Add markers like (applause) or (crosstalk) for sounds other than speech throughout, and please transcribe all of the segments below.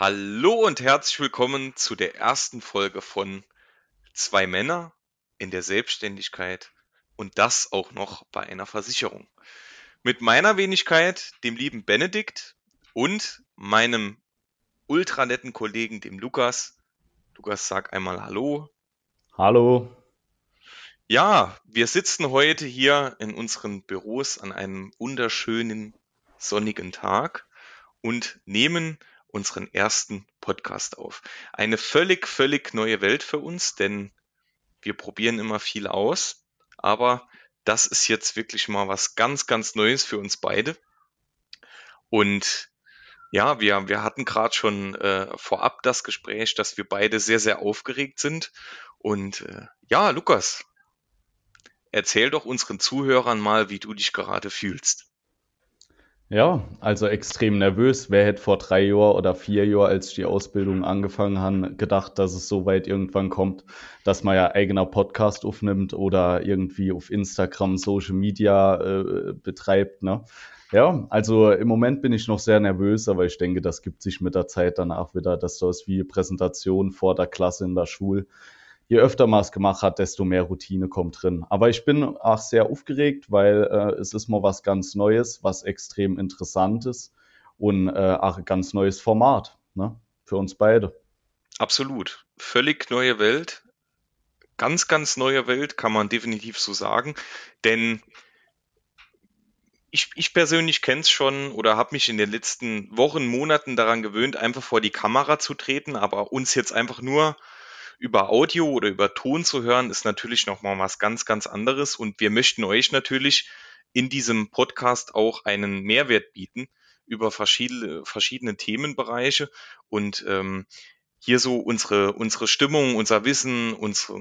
Hallo und herzlich willkommen zu der ersten Folge von Zwei Männer in der Selbstständigkeit und das auch noch bei einer Versicherung. Mit meiner Wenigkeit, dem lieben Benedikt und meinem ultranetten Kollegen, dem Lukas. Lukas, sag einmal Hallo. Hallo. Ja, wir sitzen heute hier in unseren Büros an einem wunderschönen sonnigen Tag und nehmen unseren ersten Podcast auf. Eine völlig, völlig neue Welt für uns, denn wir probieren immer viel aus, aber das ist jetzt wirklich mal was ganz, ganz Neues für uns beide. Und ja, wir, wir hatten gerade schon äh, vorab das Gespräch, dass wir beide sehr, sehr aufgeregt sind. Und äh, ja, Lukas, erzähl doch unseren Zuhörern mal, wie du dich gerade fühlst. Ja, also extrem nervös. Wer hätte vor drei Jahren oder vier Jahren, als die Ausbildung angefangen haben, gedacht, dass es so weit irgendwann kommt, dass man ja eigener Podcast aufnimmt oder irgendwie auf Instagram Social Media äh, betreibt, ne? Ja, also im Moment bin ich noch sehr nervös, aber ich denke, das gibt sich mit der Zeit danach wieder, dass das wie Präsentation vor der Klasse in der Schule je öfter man es gemacht hat, desto mehr Routine kommt drin. Aber ich bin auch sehr aufgeregt, weil äh, es ist mal was ganz Neues, was extrem interessantes und äh, auch ein ganz neues Format ne? für uns beide. Absolut. Völlig neue Welt. Ganz, ganz neue Welt, kann man definitiv so sagen. Denn ich, ich persönlich kenne es schon oder habe mich in den letzten Wochen, Monaten daran gewöhnt, einfach vor die Kamera zu treten, aber uns jetzt einfach nur über Audio oder über Ton zu hören, ist natürlich nochmal was ganz, ganz anderes. Und wir möchten euch natürlich in diesem Podcast auch einen Mehrwert bieten über verschiedene, verschiedene Themenbereiche und ähm, hier so unsere, unsere Stimmung, unser Wissen, unsere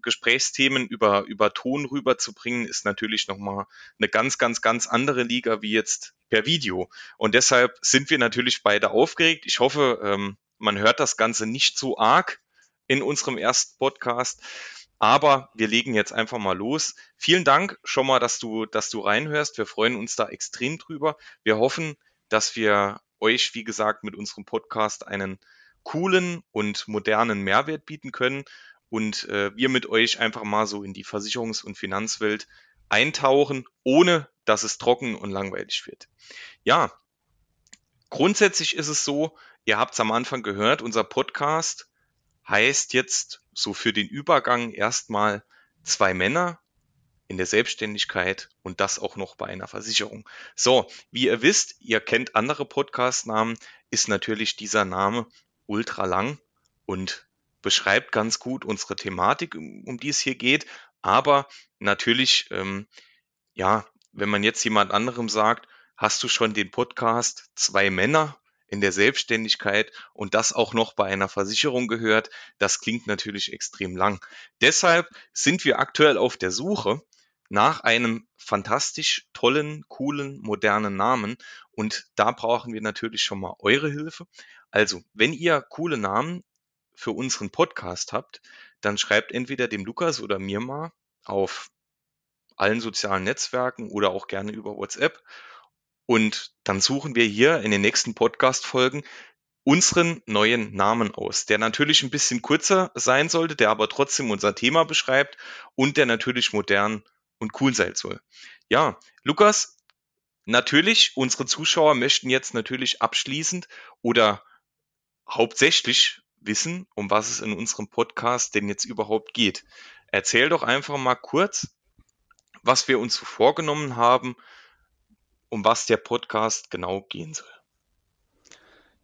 Gesprächsthemen über, über Ton rüberzubringen, ist natürlich nochmal eine ganz, ganz, ganz andere Liga wie jetzt per Video. Und deshalb sind wir natürlich beide aufgeregt. Ich hoffe, ähm, man hört das Ganze nicht so arg in unserem ersten Podcast. Aber wir legen jetzt einfach mal los. Vielen Dank schon mal, dass du, dass du reinhörst. Wir freuen uns da extrem drüber. Wir hoffen, dass wir euch, wie gesagt, mit unserem Podcast einen coolen und modernen Mehrwert bieten können und äh, wir mit euch einfach mal so in die Versicherungs- und Finanzwelt eintauchen, ohne dass es trocken und langweilig wird. Ja, grundsätzlich ist es so, ihr habt es am Anfang gehört, unser Podcast heißt jetzt so für den Übergang erstmal zwei Männer in der Selbstständigkeit und das auch noch bei einer Versicherung. So, wie ihr wisst, ihr kennt andere Podcast-Namen, ist natürlich dieser Name ultra lang und beschreibt ganz gut unsere Thematik, um die es hier geht. Aber natürlich, ähm, ja, wenn man jetzt jemand anderem sagt, hast du schon den Podcast Zwei Männer in der Selbstständigkeit und das auch noch bei einer Versicherung gehört, das klingt natürlich extrem lang. Deshalb sind wir aktuell auf der Suche nach einem fantastisch tollen, coolen, modernen Namen und da brauchen wir natürlich schon mal eure Hilfe. Also, wenn ihr coole Namen für unseren Podcast habt, dann schreibt entweder dem Lukas oder mir mal auf allen sozialen Netzwerken oder auch gerne über WhatsApp und dann suchen wir hier in den nächsten Podcast-Folgen unseren neuen Namen aus, der natürlich ein bisschen kurzer sein sollte, der aber trotzdem unser Thema beschreibt und der natürlich modern und cool sein soll. Ja, Lukas, natürlich, unsere Zuschauer möchten jetzt natürlich abschließend oder hauptsächlich wissen, um was es in unserem Podcast denn jetzt überhaupt geht. Erzähl doch einfach mal kurz, was wir uns vorgenommen haben, um was der Podcast genau gehen soll.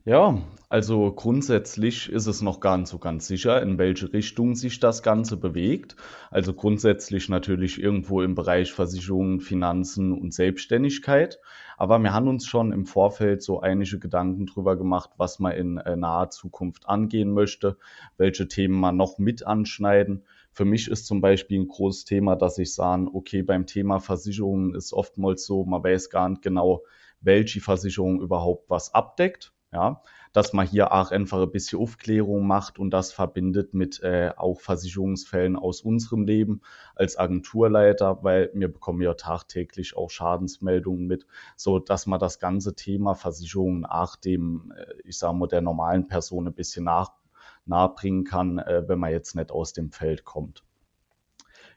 Ja, also grundsätzlich ist es noch gar nicht so ganz sicher, in welche Richtung sich das Ganze bewegt. Also grundsätzlich natürlich irgendwo im Bereich Versicherungen, Finanzen und Selbstständigkeit. Aber wir haben uns schon im Vorfeld so einige Gedanken drüber gemacht, was man in äh, naher Zukunft angehen möchte, welche Themen man noch mit anschneiden. Für mich ist zum Beispiel ein großes Thema, dass ich sage, okay, beim Thema Versicherungen ist oftmals so, man weiß gar nicht genau, welche Versicherung überhaupt was abdeckt. Ja, dass man hier auch einfach ein bisschen Aufklärung macht und das verbindet mit äh, auch Versicherungsfällen aus unserem Leben als Agenturleiter, weil wir bekommen ja tagtäglich auch Schadensmeldungen mit, so dass man das ganze Thema Versicherungen auch dem, äh, ich sage mal, der normalen Person ein bisschen nach, nahebringen kann, äh, wenn man jetzt nicht aus dem Feld kommt.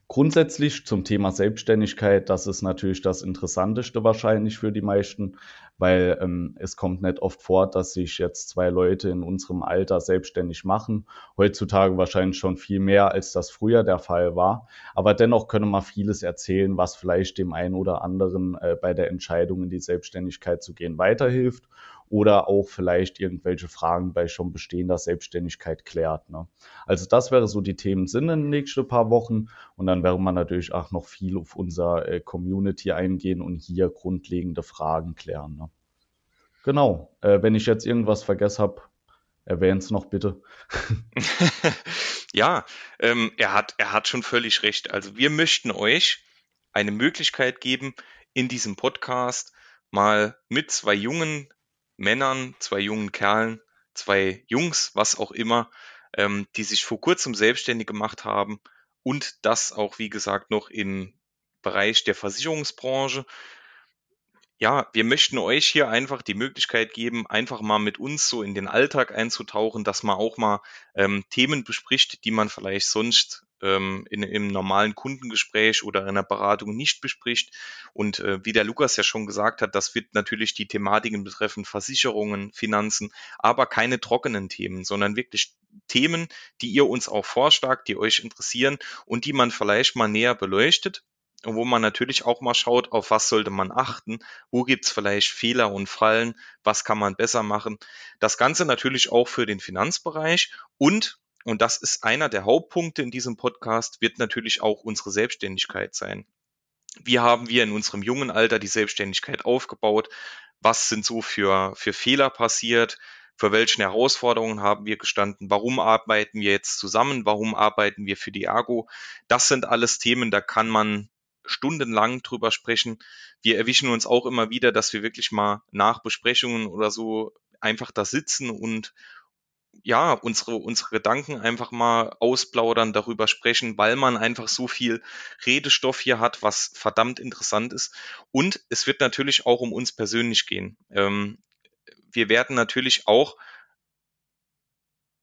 Grundsätzlich zum Thema Selbstständigkeit, das ist natürlich das Interessanteste wahrscheinlich für die meisten, weil ähm, es kommt nicht oft vor, dass sich jetzt zwei Leute in unserem Alter selbstständig machen. Heutzutage wahrscheinlich schon viel mehr, als das früher der Fall war. Aber dennoch können wir vieles erzählen, was vielleicht dem einen oder anderen äh, bei der Entscheidung in die Selbstständigkeit zu gehen weiterhilft oder auch vielleicht irgendwelche Fragen bei schon bestehender Selbstständigkeit klärt. Ne? Also das wäre so die Themen sind in den nächsten paar Wochen und dann werden wir natürlich auch noch viel auf unser äh, Community eingehen und hier grundlegende Fragen klären. Ne? Genau, äh, wenn ich jetzt irgendwas vergessen habe, erwähnen es noch bitte. (laughs) ja, ähm, er, hat, er hat schon völlig recht. Also wir möchten euch eine Möglichkeit geben, in diesem Podcast mal mit zwei jungen Männern, zwei jungen Kerlen, zwei Jungs, was auch immer, ähm, die sich vor kurzem selbstständig gemacht haben und das auch, wie gesagt, noch im Bereich der Versicherungsbranche. Ja, wir möchten euch hier einfach die Möglichkeit geben, einfach mal mit uns so in den Alltag einzutauchen, dass man auch mal ähm, Themen bespricht, die man vielleicht sonst ähm, in, im normalen Kundengespräch oder in einer Beratung nicht bespricht. Und äh, wie der Lukas ja schon gesagt hat, das wird natürlich die Thematiken betreffen, Versicherungen, Finanzen, aber keine trockenen Themen, sondern wirklich Themen, die ihr uns auch vorschlagt, die euch interessieren und die man vielleicht mal näher beleuchtet und wo man natürlich auch mal schaut, auf was sollte man achten, wo gibt's vielleicht Fehler und Fallen, was kann man besser machen. Das Ganze natürlich auch für den Finanzbereich und und das ist einer der Hauptpunkte in diesem Podcast, wird natürlich auch unsere Selbstständigkeit sein. Wie haben wir in unserem jungen Alter die Selbstständigkeit aufgebaut? Was sind so für, für Fehler passiert? Für welchen Herausforderungen haben wir gestanden? Warum arbeiten wir jetzt zusammen? Warum arbeiten wir für die Ergo? Das sind alles Themen, da kann man stundenlang drüber sprechen. Wir erwischen uns auch immer wieder, dass wir wirklich mal nach Besprechungen oder so einfach da sitzen und ja, unsere, unsere Gedanken einfach mal ausplaudern, darüber sprechen, weil man einfach so viel Redestoff hier hat, was verdammt interessant ist. Und es wird natürlich auch um uns persönlich gehen. Ähm, wir werden natürlich auch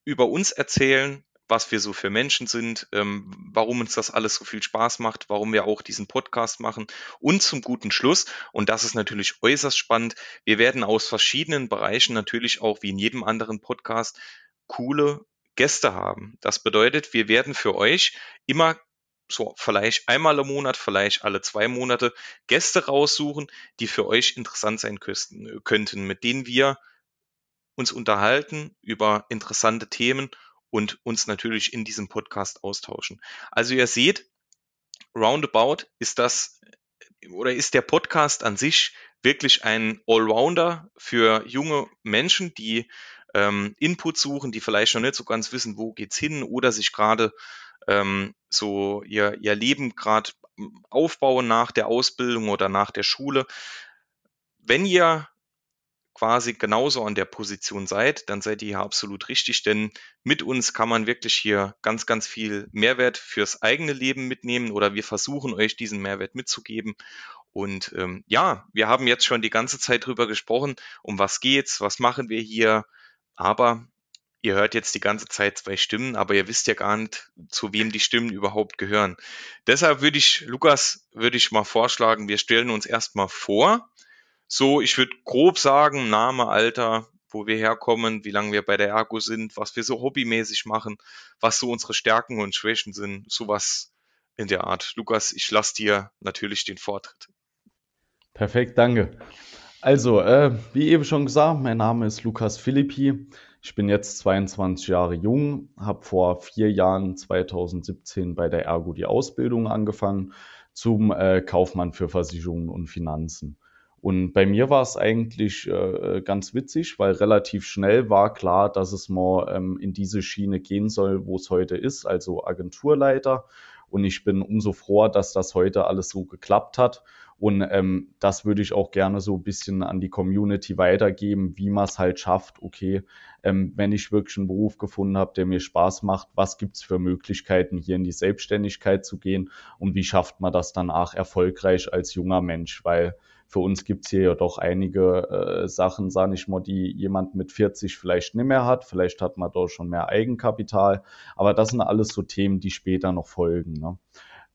über uns erzählen, was wir so für Menschen sind, ähm, warum uns das alles so viel Spaß macht, warum wir auch diesen Podcast machen. Und zum guten Schluss, und das ist natürlich äußerst spannend, wir werden aus verschiedenen Bereichen natürlich auch wie in jedem anderen Podcast coole Gäste haben. Das bedeutet, wir werden für euch immer so vielleicht einmal im Monat, vielleicht alle zwei Monate Gäste raussuchen, die für euch interessant sein könnten, mit denen wir uns unterhalten über interessante Themen und uns natürlich in diesem Podcast austauschen. Also ihr seht, roundabout ist das oder ist der Podcast an sich wirklich ein Allrounder für junge Menschen, die ähm, Input suchen, die vielleicht noch nicht so ganz wissen, wo geht's hin oder sich gerade ähm, so ihr, ihr Leben gerade aufbauen nach der Ausbildung oder nach der Schule. Wenn ihr quasi genauso an der Position seid, dann seid ihr hier absolut richtig, denn mit uns kann man wirklich hier ganz, ganz viel Mehrwert fürs eigene Leben mitnehmen oder wir versuchen euch diesen Mehrwert mitzugeben. Und ähm, ja, wir haben jetzt schon die ganze Zeit drüber gesprochen, um was geht's, was machen wir hier, aber ihr hört jetzt die ganze Zeit zwei Stimmen, aber ihr wisst ja gar nicht, zu wem die Stimmen überhaupt gehören. Deshalb würde ich, Lukas, würde ich mal vorschlagen, wir stellen uns erstmal vor. So, ich würde grob sagen, Name, Alter, wo wir herkommen, wie lange wir bei der Ergo sind, was wir so hobbymäßig machen, was so unsere Stärken und Schwächen sind, sowas in der Art. Lukas, ich lasse dir natürlich den Vortritt. Perfekt, danke. Also, äh, wie eben schon gesagt, mein Name ist Lukas Philippi. Ich bin jetzt 22 Jahre jung, habe vor vier Jahren 2017 bei der Ergo die Ausbildung angefangen zum äh, Kaufmann für Versicherungen und Finanzen. Und bei mir war es eigentlich äh, ganz witzig, weil relativ schnell war klar, dass es mal ähm, in diese Schiene gehen soll, wo es heute ist, also Agenturleiter. Und ich bin umso froher, dass das heute alles so geklappt hat Und ähm, das würde ich auch gerne so ein bisschen an die Community weitergeben, wie man es halt schafft, okay, ähm, wenn ich wirklich einen Beruf gefunden habe, der mir Spaß macht, was gibt's für Möglichkeiten, hier in die Selbstständigkeit zu gehen und wie schafft man das danach erfolgreich als junger Mensch, weil für uns gibt's hier ja doch einige äh, Sachen, sage ich mal, die jemand mit 40 vielleicht nicht mehr hat. Vielleicht hat man da schon mehr Eigenkapital. Aber das sind alles so Themen, die später noch folgen. Ne?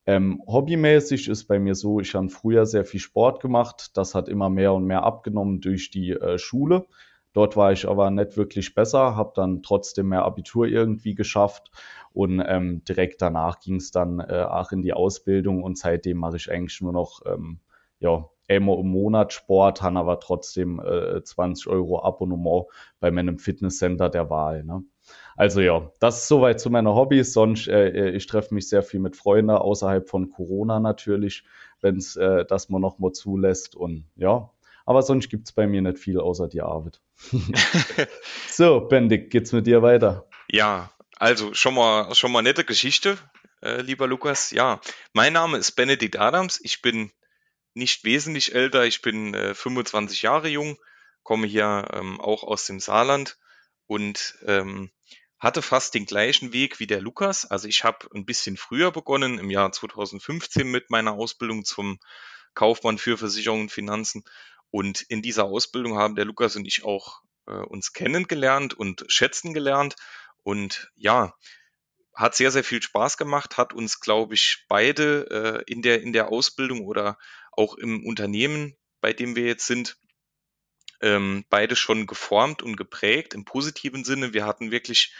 Ähm, hobbymäßig ist bei mir so, ich habe früher sehr viel Sport gemacht. Das hat immer mehr und mehr abgenommen durch die äh, Schule. Dort war ich aber nicht wirklich besser, habe dann trotzdem mehr Abitur irgendwie geschafft und ähm, direkt danach ging es dann äh, auch in die Ausbildung und seitdem mache ich eigentlich nur noch ähm, ja, einmal im Monat Sport, habe aber trotzdem äh, 20 Euro Abonnement bei meinem Fitnesscenter der Wahl. Ne? Also ja, das ist soweit zu meinen Hobbys. Sonst, äh, äh, ich treffe mich sehr viel mit Freunden außerhalb von Corona natürlich, wenn es äh, das mal noch mal zulässt. Und ja, aber sonst gibt es bei mir nicht viel außer die Arbeit. (laughs) (laughs) so, Bendik, geht's mit dir weiter? Ja, also schon mal, schon mal nette Geschichte, äh, lieber Lukas. Ja, mein Name ist Benedikt Adams. Ich bin nicht wesentlich älter. Ich bin äh, 25 Jahre jung, komme hier ähm, auch aus dem Saarland und ähm, hatte fast den gleichen Weg wie der Lukas. Also ich habe ein bisschen früher begonnen, im Jahr 2015 mit meiner Ausbildung zum Kaufmann für Versicherungen und Finanzen. Und in dieser Ausbildung haben der Lukas und ich auch äh, uns kennengelernt und schätzen gelernt. Und ja, hat sehr, sehr viel Spaß gemacht, hat uns, glaube ich, beide äh, in, der, in der Ausbildung oder auch im Unternehmen, bei dem wir jetzt sind, ähm, beide schon geformt und geprägt im positiven Sinne. Wir hatten wirklich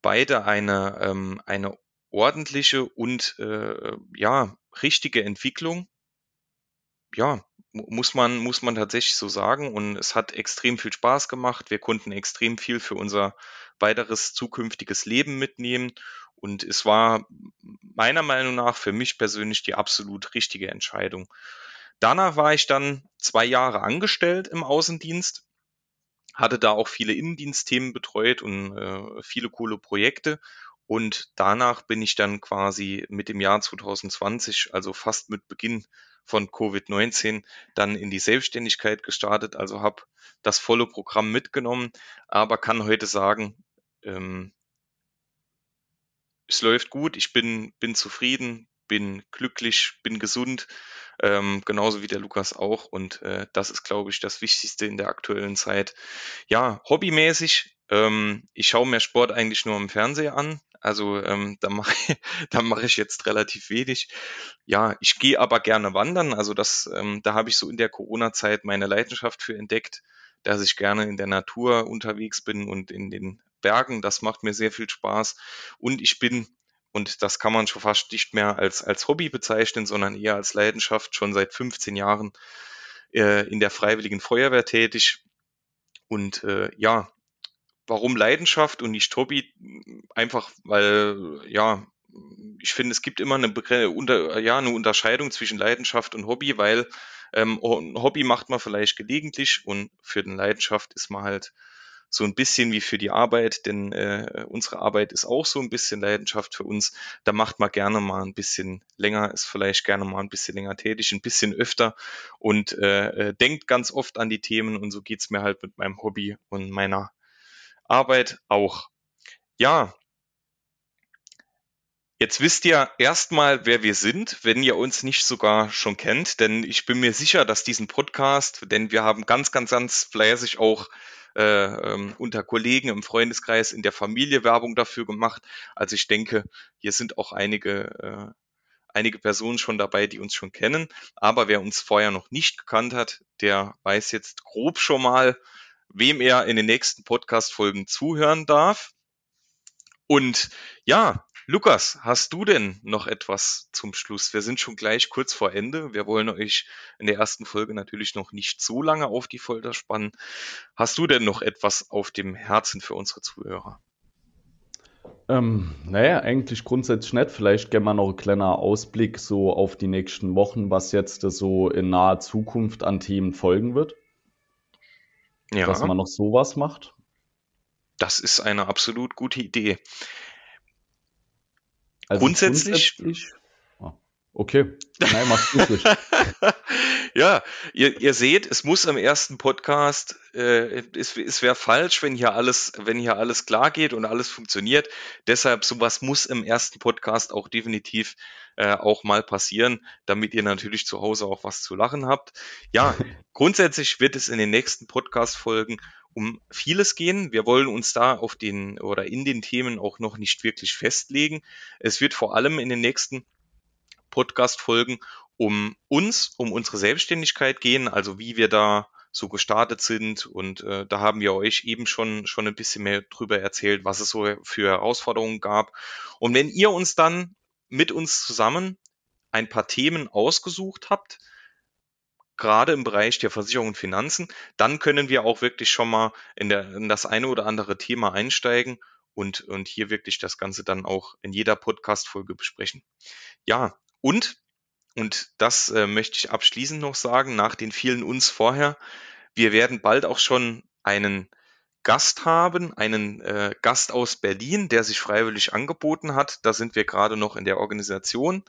beide eine, ähm, eine ordentliche und äh, ja, richtige Entwicklung. Ja, muss man, muss man tatsächlich so sagen. Und es hat extrem viel Spaß gemacht. Wir konnten extrem viel für unser weiteres zukünftiges Leben mitnehmen. Und es war meiner Meinung nach für mich persönlich die absolut richtige Entscheidung. Danach war ich dann zwei Jahre angestellt im Außendienst, hatte da auch viele Innendienstthemen betreut und äh, viele coole Projekte. Und danach bin ich dann quasi mit dem Jahr 2020, also fast mit Beginn von Covid-19, dann in die Selbstständigkeit gestartet. Also habe das volle Programm mitgenommen, aber kann heute sagen, ähm, es läuft gut, ich bin, bin zufrieden, bin glücklich, bin gesund, ähm, genauso wie der Lukas auch. Und äh, das ist, glaube ich, das Wichtigste in der aktuellen Zeit. Ja, hobbymäßig, ähm, ich schaue mir Sport eigentlich nur im Fernseher an. Also ähm, da mache (laughs) da mache ich jetzt relativ wenig. Ja, ich gehe aber gerne wandern. Also das, ähm, da habe ich so in der Corona-Zeit meine Leidenschaft für entdeckt, dass ich gerne in der Natur unterwegs bin und in den Bergen. Das macht mir sehr viel Spaß. Und ich bin und das kann man schon fast nicht mehr als, als Hobby bezeichnen, sondern eher als Leidenschaft schon seit 15 Jahren äh, in der Freiwilligen Feuerwehr tätig. Und äh, ja, warum Leidenschaft und nicht Hobby? Einfach weil, ja, ich finde, es gibt immer eine, unter, ja, eine Unterscheidung zwischen Leidenschaft und Hobby, weil ähm, Hobby macht man vielleicht gelegentlich und für den Leidenschaft ist man halt so ein bisschen wie für die Arbeit, denn äh, unsere Arbeit ist auch so ein bisschen Leidenschaft für uns. Da macht man gerne mal ein bisschen länger, ist vielleicht gerne mal ein bisschen länger tätig, ein bisschen öfter und äh, äh, denkt ganz oft an die Themen und so geht's mir halt mit meinem Hobby und meiner Arbeit auch. Ja, Jetzt wisst ihr erstmal, wer wir sind, wenn ihr uns nicht sogar schon kennt, denn ich bin mir sicher, dass diesen Podcast, denn wir haben ganz, ganz, ganz fleißig auch äh, ähm, unter Kollegen im Freundeskreis, in der Familie Werbung dafür gemacht. Also ich denke, hier sind auch einige, äh, einige Personen schon dabei, die uns schon kennen. Aber wer uns vorher noch nicht gekannt hat, der weiß jetzt grob schon mal, wem er in den nächsten Podcast-Folgen zuhören darf. Und ja, Lukas, hast du denn noch etwas zum Schluss? Wir sind schon gleich kurz vor Ende. Wir wollen euch in der ersten Folge natürlich noch nicht so lange auf die Folter spannen. Hast du denn noch etwas auf dem Herzen für unsere Zuhörer? Ähm, naja, eigentlich grundsätzlich nicht. Vielleicht geben wir noch einen kleinen Ausblick so auf die nächsten Wochen, was jetzt so in naher Zukunft an Themen folgen wird. Ja. Dass man noch sowas macht. Das ist eine absolut gute Idee. Also grundsätzlich, grundsätzlich oh. Okay, nein, mach's gut. (laughs) ja, ihr, ihr seht, es muss im ersten Podcast, äh, es, es wäre falsch, wenn hier alles, wenn hier alles klar geht und alles funktioniert. Deshalb sowas muss im ersten Podcast auch definitiv äh, auch mal passieren, damit ihr natürlich zu Hause auch was zu lachen habt. Ja, (laughs) grundsätzlich wird es in den nächsten Podcast-Folgen um vieles gehen. Wir wollen uns da auf den oder in den Themen auch noch nicht wirklich festlegen. Es wird vor allem in den nächsten Podcast-Folgen um uns, um unsere Selbstständigkeit gehen, also wie wir da so gestartet sind. Und äh, da haben wir euch eben schon, schon ein bisschen mehr drüber erzählt, was es so für Herausforderungen gab. Und wenn ihr uns dann mit uns zusammen ein paar Themen ausgesucht habt, gerade im Bereich der Versicherung und Finanzen, dann können wir auch wirklich schon mal in, der, in das eine oder andere Thema einsteigen und, und hier wirklich das Ganze dann auch in jeder Podcast-Folge besprechen. Ja, und, und das äh, möchte ich abschließend noch sagen, nach den vielen uns vorher, wir werden bald auch schon einen Gast haben, einen äh, Gast aus Berlin, der sich freiwillig angeboten hat. Da sind wir gerade noch in der Organisation.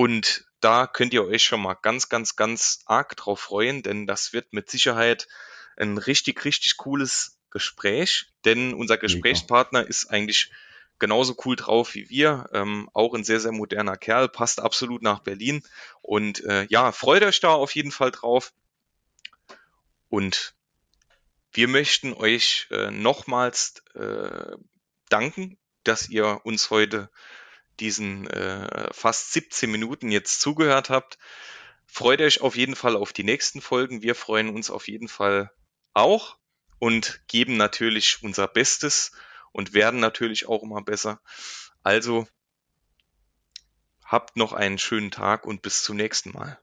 Und da könnt ihr euch schon mal ganz, ganz, ganz arg drauf freuen, denn das wird mit Sicherheit ein richtig, richtig cooles Gespräch, denn unser Gesprächspartner ist eigentlich genauso cool drauf wie wir. Ähm, auch ein sehr, sehr moderner Kerl, passt absolut nach Berlin. Und äh, ja, freut euch da auf jeden Fall drauf. Und wir möchten euch äh, nochmals äh, danken, dass ihr uns heute diesen äh, fast 17 Minuten jetzt zugehört habt. Freut euch auf jeden Fall auf die nächsten Folgen. Wir freuen uns auf jeden Fall auch und geben natürlich unser Bestes und werden natürlich auch immer besser. Also habt noch einen schönen Tag und bis zum nächsten Mal.